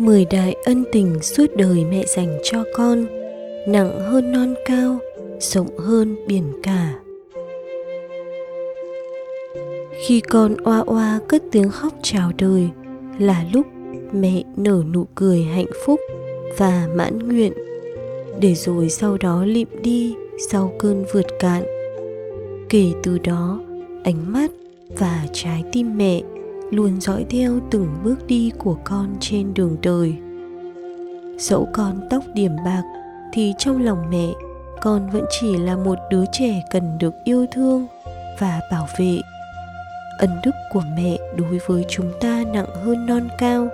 Mười đại ân tình suốt đời mẹ dành cho con Nặng hơn non cao, rộng hơn biển cả. Khi con oa oa cất tiếng khóc chào đời Là lúc mẹ nở nụ cười hạnh phúc và mãn nguyện. Để rồi sau đó lịm đi sau cơn vượt cạn. Kể từ đó, ánh mắt và trái tim mẹ luôn dõi theo từng bước đi của con trên đường đời. Dẫu con tóc điểm bạc, thì trong lòng mẹ, con vẫn chỉ là một đứa trẻ cần được yêu thương và bảo vệ. Ân đức của mẹ đối với chúng ta nặng hơn non cao,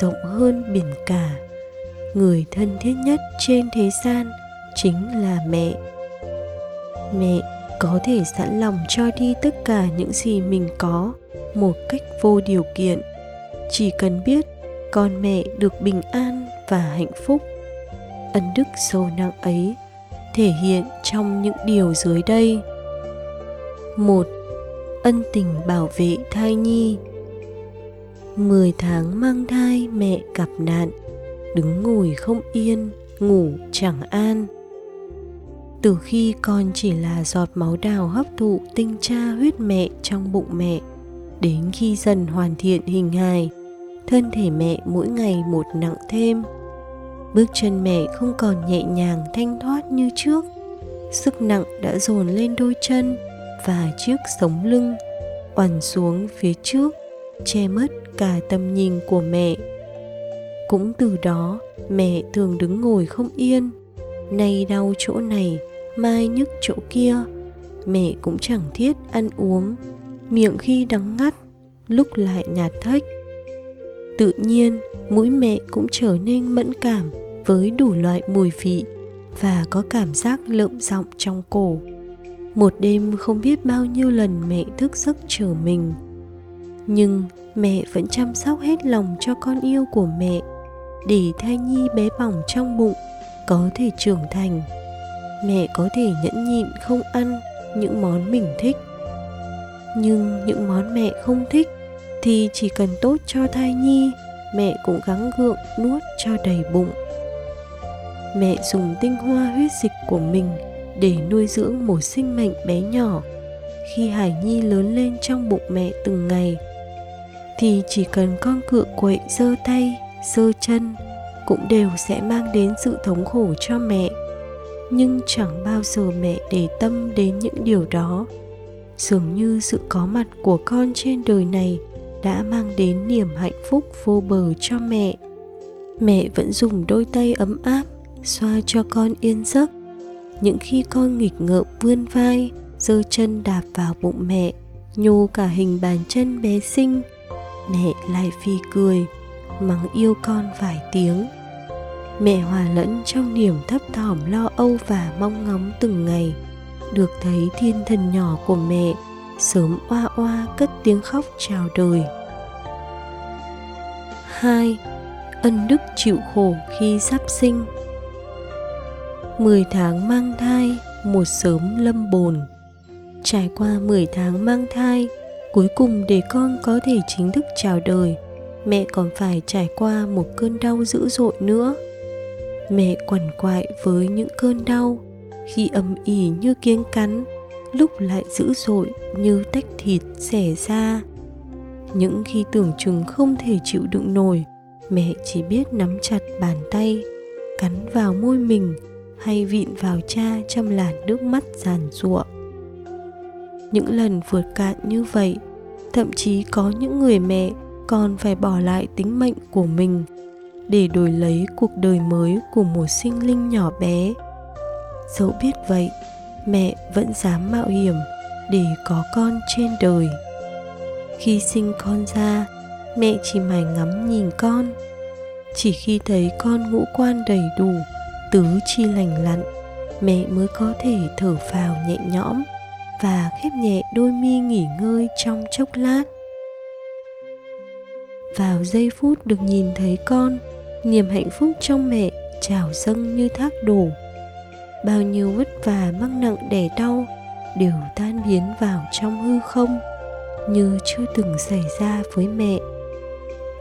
rộng hơn biển cả. Người thân thiết nhất trên thế gian chính là mẹ. Mẹ có thể sẵn lòng cho đi tất cả những gì mình có một cách vô điều kiện. Chỉ cần biết con mẹ được bình an và hạnh phúc. Ân đức sâu nặng ấy thể hiện trong những điều dưới đây. Một, ân tình bảo vệ thai nhi. Mười tháng mang thai mẹ gặp nạn, đứng ngồi không yên, ngủ chẳng an. Từ khi con chỉ là giọt máu đào hấp thụ tinh cha huyết mẹ trong bụng mẹ đến khi dần hoàn thiện hình hài, thân thể mẹ mỗi ngày một nặng thêm. Bước chân mẹ không còn nhẹ nhàng thanh thoát như trước. Sức nặng đã dồn lên đôi chân và chiếc sống lưng, oằn xuống phía trước, che mất cả tầm nhìn của mẹ. Cũng từ đó, mẹ thường đứng ngồi không yên. Nay đau chỗ này, mai nhức chỗ kia, mẹ cũng chẳng thiết ăn uống miệng khi đắng ngắt, lúc lại nhạt thách tự nhiên, mũi mẹ cũng trở nên mẫn cảm với đủ loại mùi vị và có cảm giác lợm giọng trong cổ. Một đêm không biết bao nhiêu lần mẹ thức giấc chờ mình. Nhưng mẹ vẫn chăm sóc hết lòng cho con yêu của mẹ để thai nhi bé bỏng trong bụng có thể trưởng thành. Mẹ có thể nhẫn nhịn không ăn những món mình thích nhưng những món mẹ không thích thì chỉ cần tốt cho thai nhi, mẹ cũng gắng gượng nuốt cho đầy bụng. Mẹ dùng tinh hoa huyết dịch của mình để nuôi dưỡng một sinh mệnh bé nhỏ. Khi hải nhi lớn lên trong bụng mẹ từng ngày, thì chỉ cần con cựa quậy giơ tay, giơ chân cũng đều sẽ mang đến sự thống khổ cho mẹ. Nhưng chẳng bao giờ mẹ để tâm đến những điều đó dường như sự có mặt của con trên đời này đã mang đến niềm hạnh phúc vô bờ cho mẹ. Mẹ vẫn dùng đôi tay ấm áp, xoa cho con yên giấc. Những khi con nghịch ngợm vươn vai, giơ chân đạp vào bụng mẹ, nhô cả hình bàn chân bé xinh, mẹ lại phi cười, mắng yêu con vài tiếng. Mẹ hòa lẫn trong niềm thấp thỏm lo âu và mong ngóng từng ngày được thấy thiên thần nhỏ của mẹ, sớm oa oa cất tiếng khóc chào đời. Hai, ân đức chịu khổ khi sắp sinh. Mười tháng mang thai một sớm lâm bồn. Trải qua mười tháng mang thai, cuối cùng để con có thể chính thức chào đời, mẹ còn phải trải qua một cơn đau dữ dội nữa. Mẹ quằn quại với những cơn đau khi âm ỉ như kiến cắn, lúc lại dữ dội như tách thịt xẻ ra. Những khi tưởng chừng không thể chịu đựng nổi, mẹ chỉ biết nắm chặt bàn tay, cắn vào môi mình hay vịn vào cha trong làn nước mắt giàn giụa. Những lần vượt cạn như vậy, thậm chí có những người mẹ còn phải bỏ lại tính mệnh của mình để đổi lấy cuộc đời mới của một sinh linh nhỏ bé dẫu biết vậy, mẹ vẫn dám mạo hiểm để có con trên đời. Khi sinh con ra, mẹ chỉ mải ngắm nhìn con. Chỉ khi thấy con ngũ quan đầy đủ, tứ chi lành lặn, mẹ mới có thể thở phào nhẹ nhõm và khép nhẹ đôi mi nghỉ ngơi trong chốc lát. Vào giây phút được nhìn thấy con, niềm hạnh phúc trong mẹ trào dâng như thác đổ bao nhiêu vất vả mang nặng, đẻ đau đều tan biến vào trong hư không, như chưa từng xảy ra với mẹ.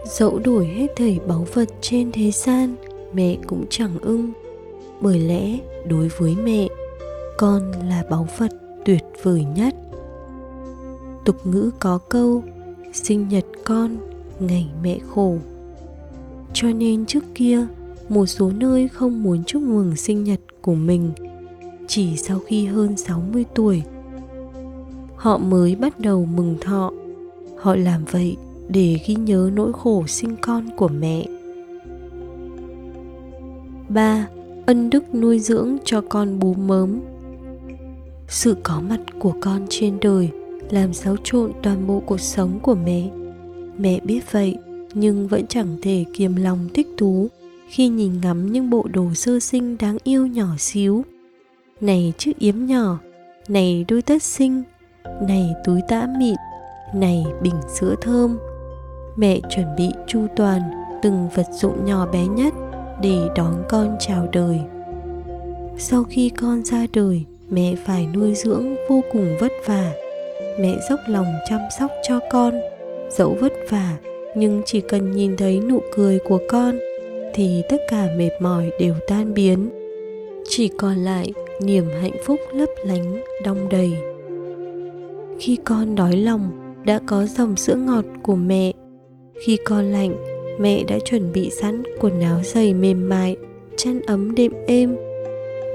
Dẫu đổi hết thảy báu vật trên thế gian, mẹ cũng chẳng ưng. Bởi lẽ, đối với mẹ, con là báu vật tuyệt vời nhất. Tục ngữ có câu, sinh nhật con, ngày mẹ khổ. Cho nên trước kia một số nơi không muốn chúc mừng sinh nhật của mình chỉ sau khi hơn 60 tuổi, họ mới bắt đầu mừng thọ họ làm vậy để ghi nhớ nỗi khổ sinh con của mẹ 3. Ân đức nuôi dưỡng cho con bú mớm Sự có mặt của con trên đời làm xáo trộn toàn bộ cuộc sống của mẹ. Mẹ biết vậy, nhưng vẫn chẳng thể kiềm lòng thích thú khi nhìn ngắm những bộ đồ sơ sinh đáng yêu nhỏ xíu. Này chiếc yếm nhỏ, này đôi tất xinh, này túi tã mịn, này bình sữa thơm. Mẹ chuẩn bị chu toàn từng vật dụng nhỏ bé nhất để đón con chào đời. Sau khi con ra đời, mẹ phải nuôi dưỡng vô cùng vất vả. Mẹ dốc lòng chăm sóc cho con, dẫu vất vả nhưng chỉ cần nhìn thấy nụ cười của con thì tất cả mệt mỏi đều tan biến. Chỉ còn lại niềm hạnh phúc lấp lánh đong đầy. Khi con đói lòng, đã có dòng sữa ngọt của mẹ. Khi con lạnh, mẹ đã chuẩn bị sẵn quần áo dày mềm mại, chăn ấm đệm êm.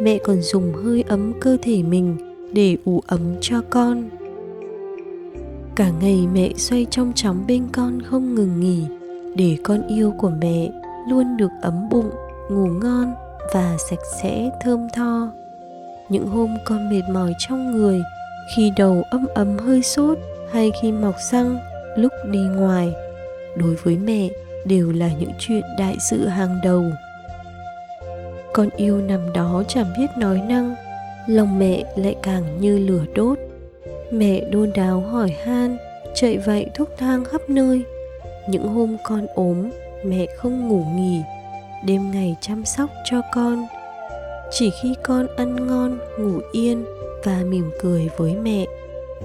Mẹ còn dùng hơi ấm cơ thể mình để ủ ấm cho con. Cả ngày mẹ xoay trong chóng bên con không ngừng nghỉ để con yêu của mẹ luôn được ấm bụng, ngủ ngon và sạch sẽ, thơm tho. Những hôm con mệt mỏi trong người, khi đầu âm ấm hơi sốt hay khi mọc răng, lúc đi ngoài, đối với mẹ đều là những chuyện đại sự hàng đầu. Con yêu nằm đó chẳng biết nói năng, lòng mẹ lại càng như lửa đốt. Mẹ đôn đáo hỏi han, chạy vậy thuốc thang khắp nơi. Những hôm con ốm mẹ không ngủ nghỉ, đêm ngày chăm sóc cho con. Chỉ khi con ăn ngon, ngủ yên và mỉm cười với mẹ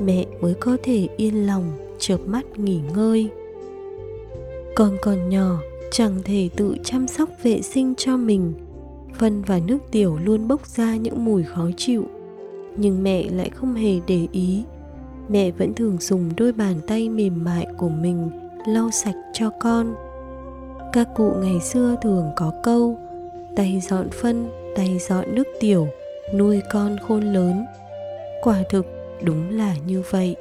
mẹ mới có thể yên lòng chợp mắt nghỉ ngơi. Con còn nhỏ, chẳng thể tự chăm sóc vệ sinh cho mình. Phân và nước tiểu luôn bốc ra những mùi khó chịu, nhưng mẹ lại không hề để ý. Mẹ vẫn thường dùng đôi bàn tay mềm mại của mình lau sạch cho con các cụ ngày xưa thường có câu, tay dọn phân, tay dọn nước tiểu, nuôi con khôn lớn. Quả thực đúng là như vậy.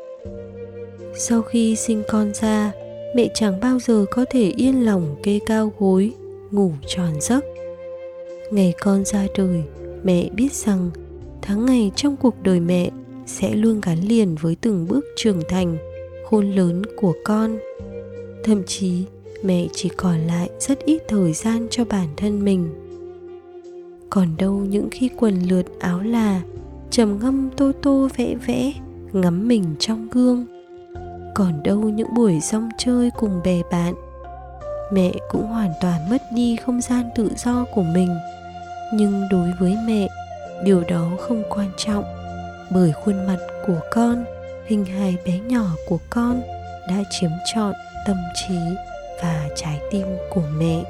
Sau khi sinh con ra, mẹ chẳng bao giờ có thể yên lòng kê cao gối, ngủ tròn giấc. Ngày con ra đời, mẹ biết rằng tháng ngày trong cuộc đời mẹ sẽ luôn gắn liền với từng bước trưởng thành, khôn lớn của con. Thậm chí mẹ chỉ còn lại rất ít thời gian cho bản thân mình. Còn đâu những khi quần lượt áo là trầm ngâm tô tô vẽ vẽ, ngắm mình trong gương. Còn đâu những buổi rong chơi cùng bè bạn, mẹ cũng hoàn toàn mất đi không gian tự do của mình. Nhưng đối với mẹ, điều đó không quan trọng, bởi khuôn mặt của con, hình hài bé nhỏ của con đã chiếm trọn tâm trí và trái tim của mẹ.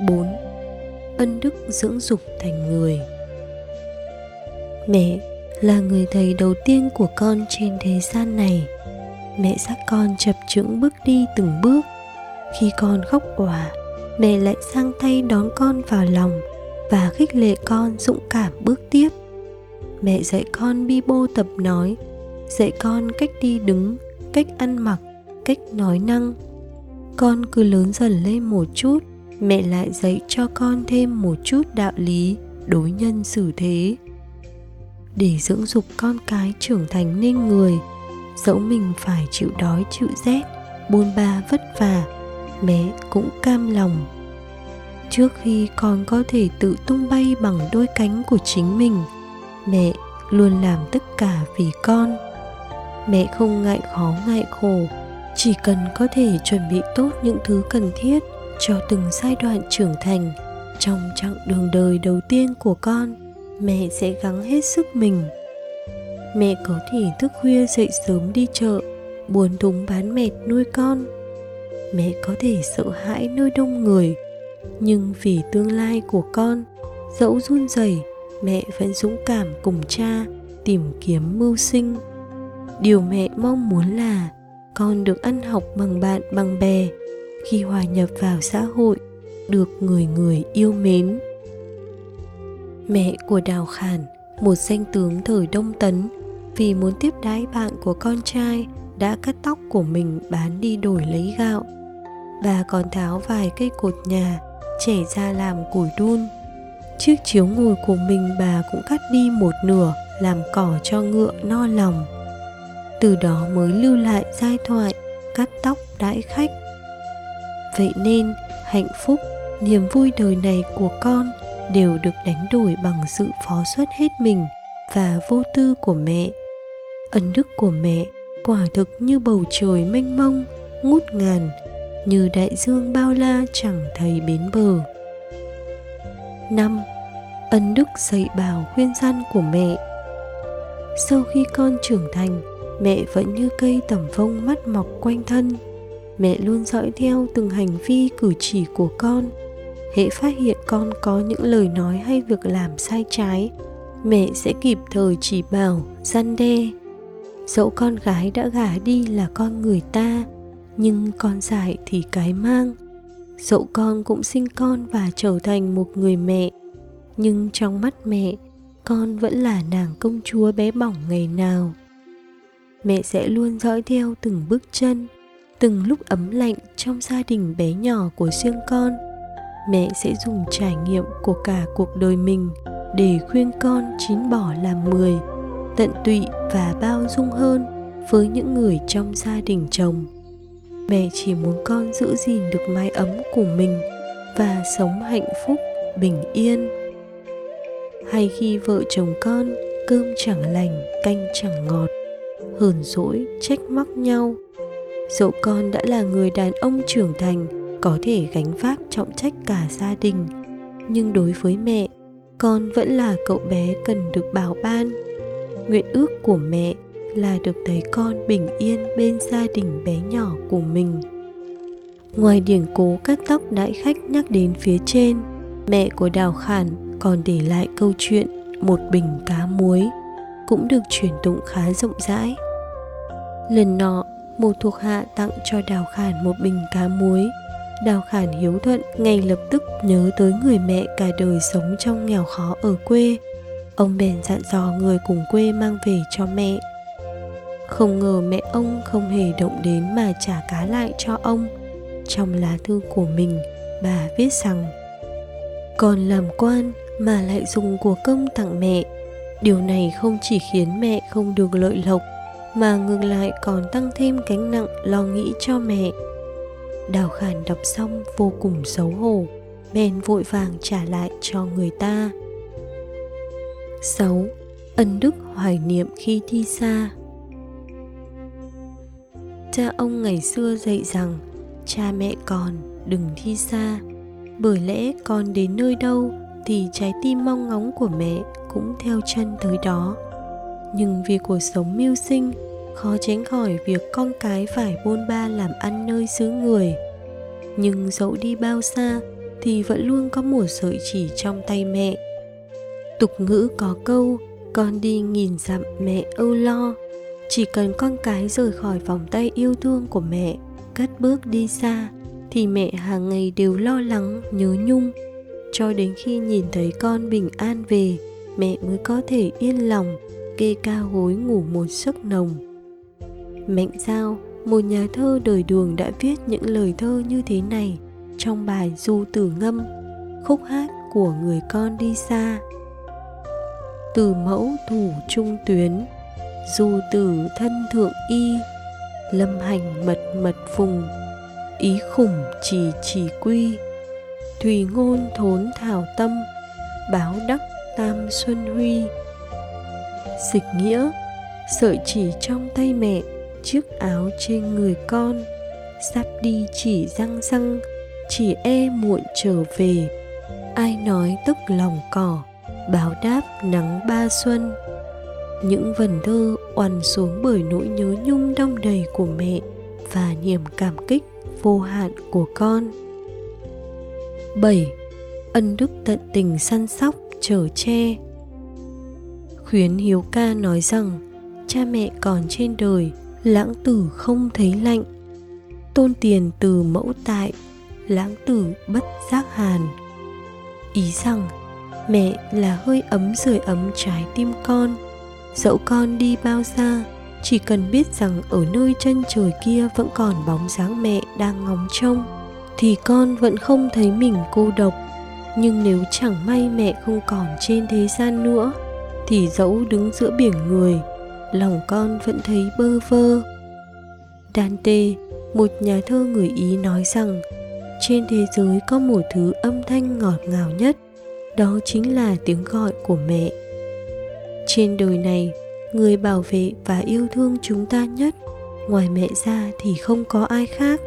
4. Ân đức dưỡng dục thành người. Mẹ là người thầy đầu tiên của con trên thế gian này. Mẹ dắt con chập chững bước đi từng bước. Khi con khóc òa, Mẹ lại sang tay đón con vào lòng Và khích lệ con dũng cảm bước tiếp. Mẹ dạy con bi bô tập nói, dạy con cách đi đứng, cách ăn mặc cách nói năng. Con cứ lớn dần lên một chút, mẹ lại dạy cho con thêm một chút đạo lý, đối nhân xử thế. Để dưỡng dục con cái trưởng thành nên người, dẫu mình phải chịu đói chịu rét, bôn ba vất vả, mẹ cũng cam lòng. Trước khi con có thể tự tung bay bằng đôi cánh của chính mình, mẹ luôn làm tất cả vì con. Mẹ không ngại khó ngại khổ chỉ cần có thể chuẩn bị tốt những thứ cần thiết cho từng giai đoạn trưởng thành trong chặng đường đời đầu tiên của con, mẹ sẽ gắng hết sức mình. Mẹ có thể thức khuya dậy sớm đi chợ, buồn thúng bán mệt nuôi con. Mẹ có thể sợ hãi nơi đông người, nhưng vì tương lai của con, dẫu run rẩy, mẹ vẫn dũng cảm cùng cha tìm kiếm mưu sinh. Điều mẹ mong muốn là con được ăn học bằng bạn, bằng bè. Khi hòa nhập vào xã hội, được người người yêu mến. Mẹ của đào khản, một danh tướng thời đông tấn, vì muốn tiếp đái bạn của con trai, đã cắt tóc của mình bán đi đổi lấy gạo. Bà còn tháo vài cây cột nhà, trẻ ra làm củi đun. Chiếc chiếu ngồi của mình bà cũng cắt đi một nửa, làm cỏ cho ngựa no lòng từ đó mới lưu lại giai thoại, cắt tóc đãi khách. Vậy nên, hạnh phúc, niềm vui đời này của con đều được đánh đổi bằng sự phó xuất hết mình và vô tư của mẹ. Ân đức của mẹ quả thực như bầu trời mênh mông, ngút ngàn, như đại dương bao la chẳng thấy bến bờ. Năm, ân đức dạy bảo khuyên gian của mẹ. Sau khi con trưởng thành mẹ vẫn như cây tẩm vông mắt mọc quanh thân. Mẹ luôn dõi theo từng hành vi cử chỉ của con. Hễ phát hiện con có những lời nói hay việc làm sai trái, mẹ sẽ kịp thời chỉ bảo, gian đe. Dẫu con gái đã gả đi là con người ta, nhưng con dại thì cái mang. Dẫu con cũng sinh con và trở thành một người mẹ, nhưng trong mắt mẹ, con vẫn là nàng công chúa bé bỏng ngày nào mẹ sẽ luôn dõi theo từng bước chân, từng lúc ấm lạnh trong gia đình bé nhỏ của riêng con. Mẹ sẽ dùng trải nghiệm của cả cuộc đời mình để khuyên con chín bỏ làm mười tận tụy và bao dung hơn với những người trong gia đình chồng. Mẹ chỉ muốn con giữ gìn được mái ấm của mình và sống hạnh phúc, bình yên. Hay khi vợ chồng con cơm chẳng lành, canh chẳng ngọt hờn dỗi, trách móc nhau. Dẫu con đã là người đàn ông trưởng thành, có thể gánh vác trọng trách cả gia đình. Nhưng đối với mẹ, con vẫn là cậu bé cần được bảo ban. Nguyện ước của mẹ là được thấy con bình yên bên gia đình bé nhỏ của mình. Ngoài điển cố cắt tóc đãi khách nhắc đến phía trên, mẹ của đào khản còn để lại câu chuyện một bình cá muối cũng được truyền tụng khá rộng rãi lần nọ, một thuộc hạ tặng cho đào khản một bình cá muối. Đào khản hiếu thuận, ngay lập tức nhớ tới người mẹ cả đời sống trong nghèo khó ở quê. Ông bèn dặn dò người cùng quê mang về cho mẹ. Không ngờ mẹ ông không hề động đến mà trả cá lại cho ông. Trong lá thư của mình, bà viết rằng, còn làm quan mà lại dùng của công tặng mẹ. Điều này không chỉ khiến mẹ không được lợi lộc mà ngược lại còn tăng thêm gánh nặng lo nghĩ cho mẹ. Đào khản đọc xong vô cùng xấu hổ, bèn vội vàng trả lại cho người ta. 6. Ân đức hoài niệm khi thi xa. Cha ông ngày xưa dạy rằng, cha mẹ còn đừng thi xa, bởi lẽ con đến nơi đâu thì trái tim mong ngóng của mẹ cũng theo chân tới đó nhưng vì cuộc sống mưu sinh, khó tránh khỏi việc con cái phải bôn ba làm ăn nơi xứ người. Nhưng dẫu đi bao xa thì vẫn luôn có một sợi chỉ trong tay mẹ. Tục ngữ có câu, con đi nghìn dặm mẹ âu lo. Chỉ cần con cái rời khỏi vòng tay yêu thương của mẹ, cất bước đi xa, thì mẹ hàng ngày đều lo lắng, nhớ nhung. Cho đến khi nhìn thấy con bình an về, mẹ mới có thể yên lòng kê cao gối ngủ một giấc nồng. Mạnh giao, một nhà thơ đời đường đã viết những lời thơ như thế này trong bài du tử ngâm, khúc hát của người con đi xa. Từ mẫu thủ trung tuyến, du tử thân thượng y, lâm hành mật mật phùng, ý khủng chỉ chỉ quy. Thùy ngôn thốn thảo tâm, báo đắc tam xuân huy dịch nghĩa sợi chỉ trong tay mẹ chiếc áo trên người con. Sắp đi chỉ răng răng chỉ e muộn trở về. Ai nói tức lòng cỏ báo đáp nắng ba xuân. Những vần thơ oằn xuống bởi nỗi nhớ nhung đong đầy của mẹ và niềm cảm kích vô hạn của con. 7. Ân đức tận tình săn sóc, chở che. Khuyến Hiếu Ca nói rằng cha mẹ còn trên đời, lãng tử không thấy lạnh. Tôn tiền từ mẫu tại, lãng tử bất giác hàn. Ý rằng mẹ là hơi ấm sưởi ấm trái tim con. Dẫu con đi bao xa, chỉ cần biết rằng ở nơi chân trời kia vẫn còn bóng dáng mẹ đang ngóng trông thì con vẫn không thấy mình cô độc nhưng nếu chẳng may mẹ không còn trên thế gian nữa thì dẫu đứng giữa biển người, lòng con vẫn thấy bơ vơ. Dante, một nhà thơ người ý nói rằng, trên thế giới có một thứ âm thanh ngọt ngào nhất, đó chính là tiếng gọi của mẹ. Trên đời này, người bảo vệ và yêu thương chúng ta nhất, ngoài mẹ ra thì không có ai khác.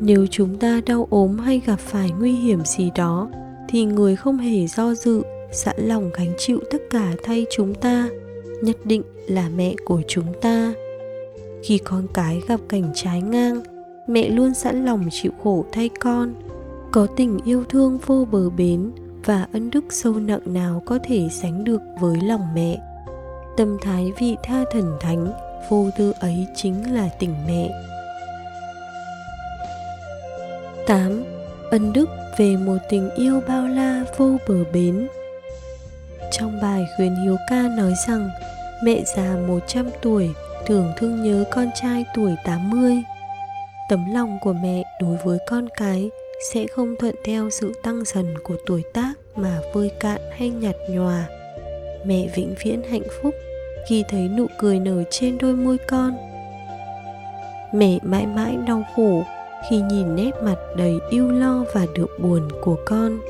Nếu chúng ta đau ốm hay gặp phải nguy hiểm gì đó, thì người không hề do dự sẵn lòng gánh chịu tất cả thay chúng ta, nhất định là mẹ của chúng ta. Khi con cái gặp cảnh trái ngang, mẹ luôn sẵn lòng chịu khổ thay con. Có tình yêu thương vô bờ bến và ân đức sâu nặng nào có thể sánh được với lòng mẹ. Tâm thái vị tha thần thánh, vô tư ấy chính là tình mẹ. 8. Ân đức về một tình yêu bao la vô bờ bến. Trong bài khuyến hiếu ca nói rằng, Mẹ già 100 tuổi thường thương nhớ con trai tuổi 80 Tấm lòng của mẹ đối với con cái sẽ không thuận theo sự tăng dần của tuổi tác mà vơi cạn hay nhạt nhòa. Mẹ vĩnh viễn hạnh phúc khi thấy nụ cười nở trên đôi môi con. Mẹ mãi mãi đau khổ khi nhìn nét mặt đầy yêu lo và được buồn của con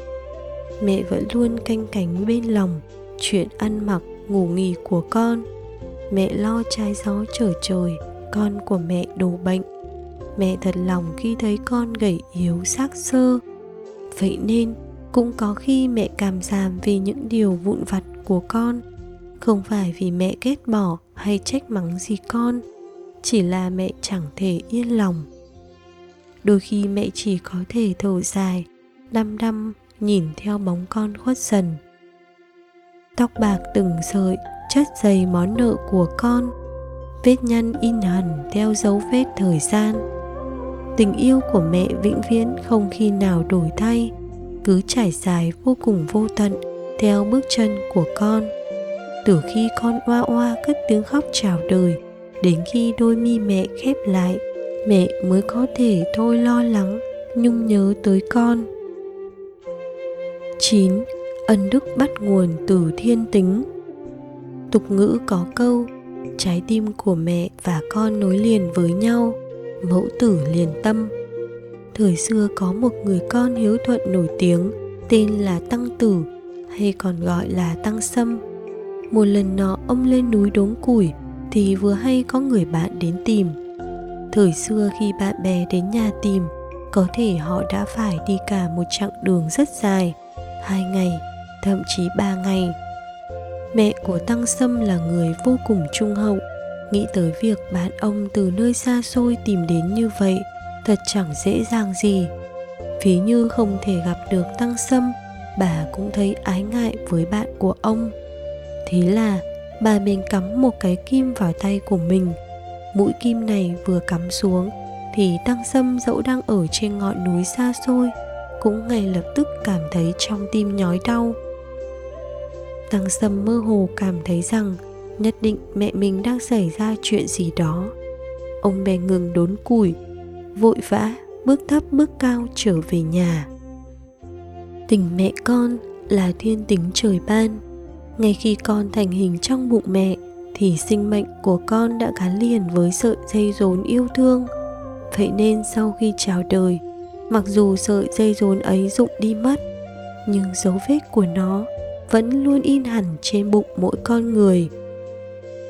mẹ vẫn luôn canh cánh bên lòng chuyện ăn mặc, ngủ nghỉ của con. Mẹ lo trái gió trở trời, con của mẹ đổ bệnh. Mẹ thật lòng khi thấy con gầy yếu, xác sơ vậy nên, cũng có khi mẹ cảm giảm vì những điều vụn vặt của con. Không phải vì mẹ ghét bỏ hay trách mắng gì con, chỉ là mẹ chẳng thể yên lòng. Đôi khi mẹ chỉ có thể thở dài đăm đăm nhìn theo bóng con khuất dần tóc bạc từng sợi, chất dày món nợ của con. Vết nhăn in hẳn theo dấu vết thời gian. Tình yêu của mẹ vĩnh viễn không khi nào đổi thay, cứ trải dài vô cùng vô tận theo bước chân của con. Từ khi con oa oa cất tiếng khóc chào đời, đến khi đôi mi mẹ khép lại, mẹ mới có thể thôi lo lắng, nhung nhớ tới con. 9. Ân đức bắt nguồn từ thiên tính. Tục ngữ có câu, Trái tim của mẹ và con nối liền với nhau, Mẫu tử liền tâm. Thời xưa có một người con hiếu thuận nổi tiếng, Tên là Tăng Tử, Hay còn gọi là Tăng Sâm. Một lần nọ, ông lên núi đốn củi Thì vừa hay có người bạn đến tìm. Thời xưa khi bạn bè đến nhà tìm, có thể họ đã phải đi cả một chặng đường rất dài, hai ngày thậm chí ba ngày. Mẹ của tăng sâm là người vô cùng trung hậu, nghĩ tới việc bạn ông từ nơi xa xôi tìm đến như vậy, thật chẳng dễ dàng gì. Ví như không thể gặp được tăng sâm, bà cũng thấy ái ngại với bạn của ông. Thế là, bà bèn cắm một cái kim vào tay của mình. Mũi kim này vừa cắm xuống, thì tăng sâm dẫu đang ở trên ngọn núi xa xôi, cũng ngay lập tức cảm thấy trong tim nhói đau tăng sâm mơ hồ cảm thấy rằng nhất định mẹ mình đang xảy ra chuyện gì đó. Ông bèn ngừng đốn củi vội vã bước thấp bước cao trở về nhà. Tình mẹ con là thiên tính trời ban. Ngay khi con thành hình trong bụng mẹ, thì sinh mệnh của con đã gắn liền với sợi dây rốn yêu thương. Vậy nên sau khi chào đời, mặc dù sợi dây rốn ấy rụng đi mất, nhưng dấu vết của nó vẫn luôn in hẳn trên bụng mỗi con người.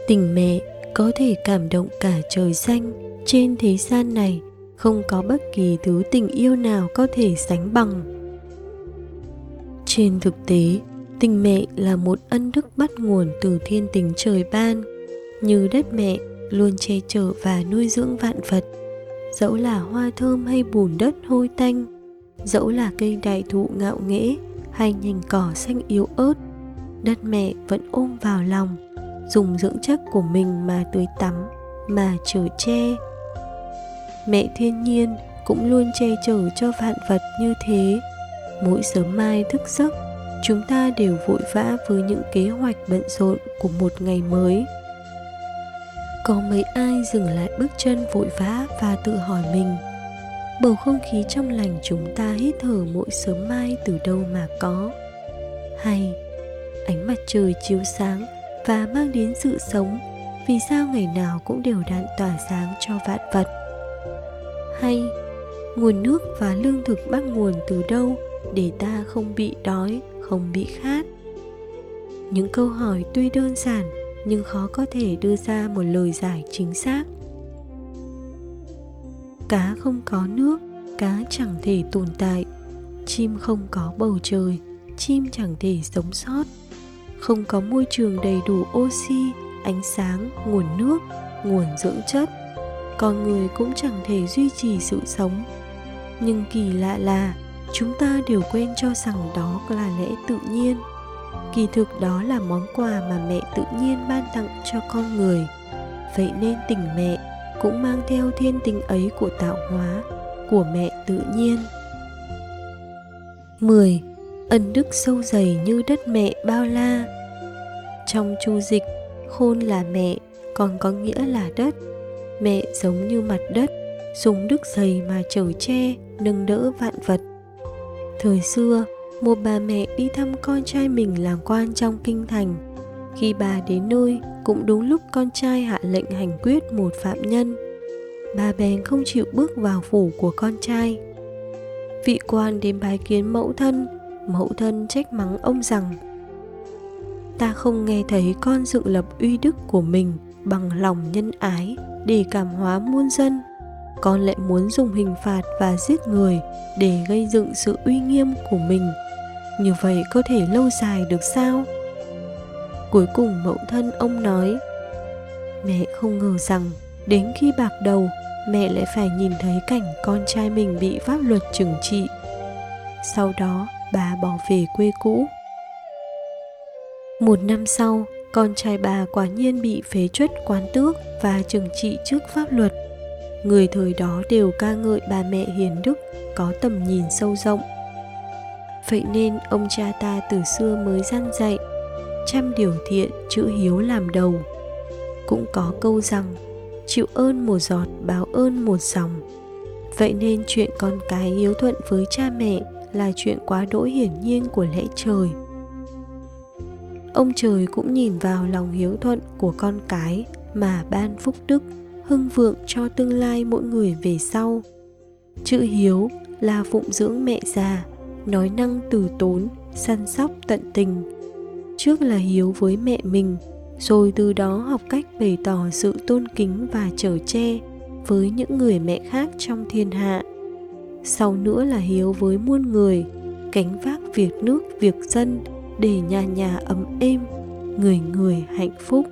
Tình mẹ có thể cảm động cả trời xanh. Trên thế gian này, không có bất kỳ thứ tình yêu nào có thể sánh bằng. Trên thực tế, tình mẹ là một ân đức bắt nguồn từ thiên tình trời ban. Như đất mẹ luôn che chở và nuôi dưỡng vạn vật. Dẫu là hoa thơm hay bùn đất hôi tanh, dẫu là cây đại thụ ngạo nghễ hay nhành cỏ xanh yếu ớt, đất mẹ vẫn ôm vào lòng, dùng dưỡng chất của mình mà tưới tắm, mà chở che mẹ thiên nhiên cũng luôn che chở cho vạn vật như thế. Mỗi sớm mai thức giấc, chúng ta đều vội vã với những kế hoạch bận rộn của một ngày mới. Có mấy ai dừng lại bước chân vội vã và tự hỏi mình bầu không khí trong lành chúng ta hít thở mỗi sớm mai từ đâu mà có. Hay, ánh mặt trời chiếu sáng và mang đến sự sống, vì sao ngày nào cũng đều đặn tỏa sáng cho vạn vật? Hay, nguồn nước và lương thực bắt nguồn từ đâu để ta không bị đói, không bị khát? Những câu hỏi tuy đơn giản nhưng khó có thể đưa ra một lời giải chính xác cá không có nước, cá chẳng thể tồn tại. Chim không có bầu trời, chim chẳng thể sống sót. Không có môi trường đầy đủ oxy, ánh sáng, nguồn nước, nguồn dưỡng chất. Con người cũng chẳng thể duy trì sự sống. Nhưng kỳ lạ là, chúng ta đều quên cho rằng đó là lẽ tự nhiên. Kỳ thực đó là món quà mà mẹ tự nhiên ban tặng cho con người. Vậy nên tình mẹ cũng mang theo thiên tình ấy của tạo hóa của mẹ tự nhiên 10. Ân đức sâu dày như đất mẹ bao la Trong chu dịch, khôn là mẹ, còn có nghĩa là đất Mẹ giống như mặt đất, dùng đức dày mà chở che, nâng đỡ vạn vật Thời xưa, một bà mẹ đi thăm con trai mình làm quan trong kinh thành. Khi bà đến nơi, cũng đúng lúc con trai hạ lệnh hành quyết một phạm nhân. Bà bèn không chịu bước vào phủ của con trai. Vị quan đến bái kiến mẫu thân, mẫu thân trách mắng ông rằng Ta không nghe thấy con dựng lập uy đức của mình bằng lòng nhân ái để cảm hóa muôn dân con lại muốn dùng hình phạt và giết người để gây dựng sự uy nghiêm của mình như vậy có thể lâu dài được sao cuối cùng mẫu thân ông nói, mẹ không ngờ rằng đến khi bạc đầu, mẹ lại phải nhìn thấy cảnh con trai mình bị pháp luật trừng trị. Sau đó, bà bỏ về quê cũ. Một năm sau, con trai bà quả nhiên bị phế truất quán tước và trừng trị trước pháp luật. Người thời đó đều ca ngợi bà mẹ hiền đức, có tầm nhìn sâu rộng. Vậy nên ông cha ta từ xưa mới gian dạy trăm điều thiện chữ hiếu làm đầu. Cũng có câu rằng, chịu ơn một giọt, báo ơn một dòng. Vậy nên chuyện con cái hiếu thuận với cha mẹ là chuyện quá đỗi hiển nhiên của lẽ trời. Ông trời cũng nhìn vào lòng hiếu thuận của con cái mà ban phúc đức, hưng vượng cho tương lai mỗi người về sau. Chữ hiếu là phụng dưỡng mẹ già, nói năng từ tốn, săn sóc tận tình trước là hiếu với mẹ mình, rồi từ đó học cách bày tỏ sự tôn kính và trở che với những người mẹ khác trong thiên hạ. Sau nữa là hiếu với muôn người, gánh vác việc nước, việc dân để nhà nhà ấm êm, người người hạnh phúc.